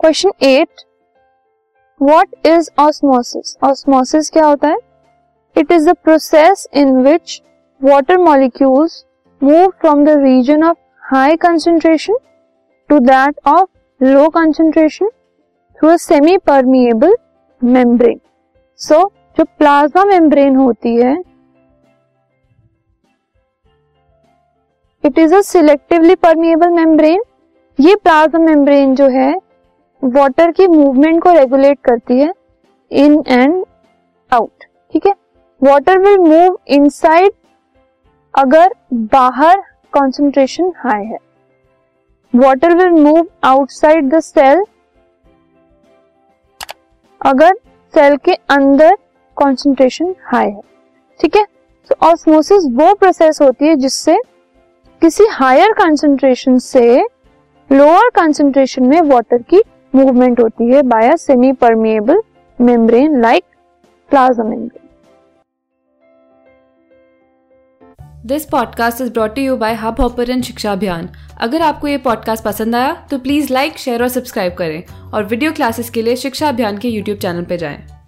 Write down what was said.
Question eight what is osmosis osmosis क्या होता है? It is the process in which water molecules move from the region of high concentration to that of low concentration through a semi permeable membrane so जो plasma membrane होती है it is a selectively permeable membrane ये plasma membrane जो है water की movement को regulate करती है इन एंड आउट ठीक है? वाटर विल मूव इनसाइड अगर बाहर कॉन्सेंट्रेशन हाई है। Water will move outside the cell अगर सेल के अंदर कॉन्सेंट्रेशन हाई है, ठीक है? तो ऑस्मोसिस वो प्रोसेस होती है जिससे किसी हायर कंसेंट्रेशन से लोअर कंसेंट्रेशन में वाटर की मूवमेंट होती है by a semi permeable membrane like plasma membrane this podcast is brought you by Hubhopper and Shiksha Abhiyan अगर आपको ये पॉडकास्ट पसंद आया तो प्लीज़ लाइक शेयर और सब्सक्राइब करें और वीडियो क्लासेस के लिए शिक्षा अभियान के यूट्यूब चैनल पर जाएँ।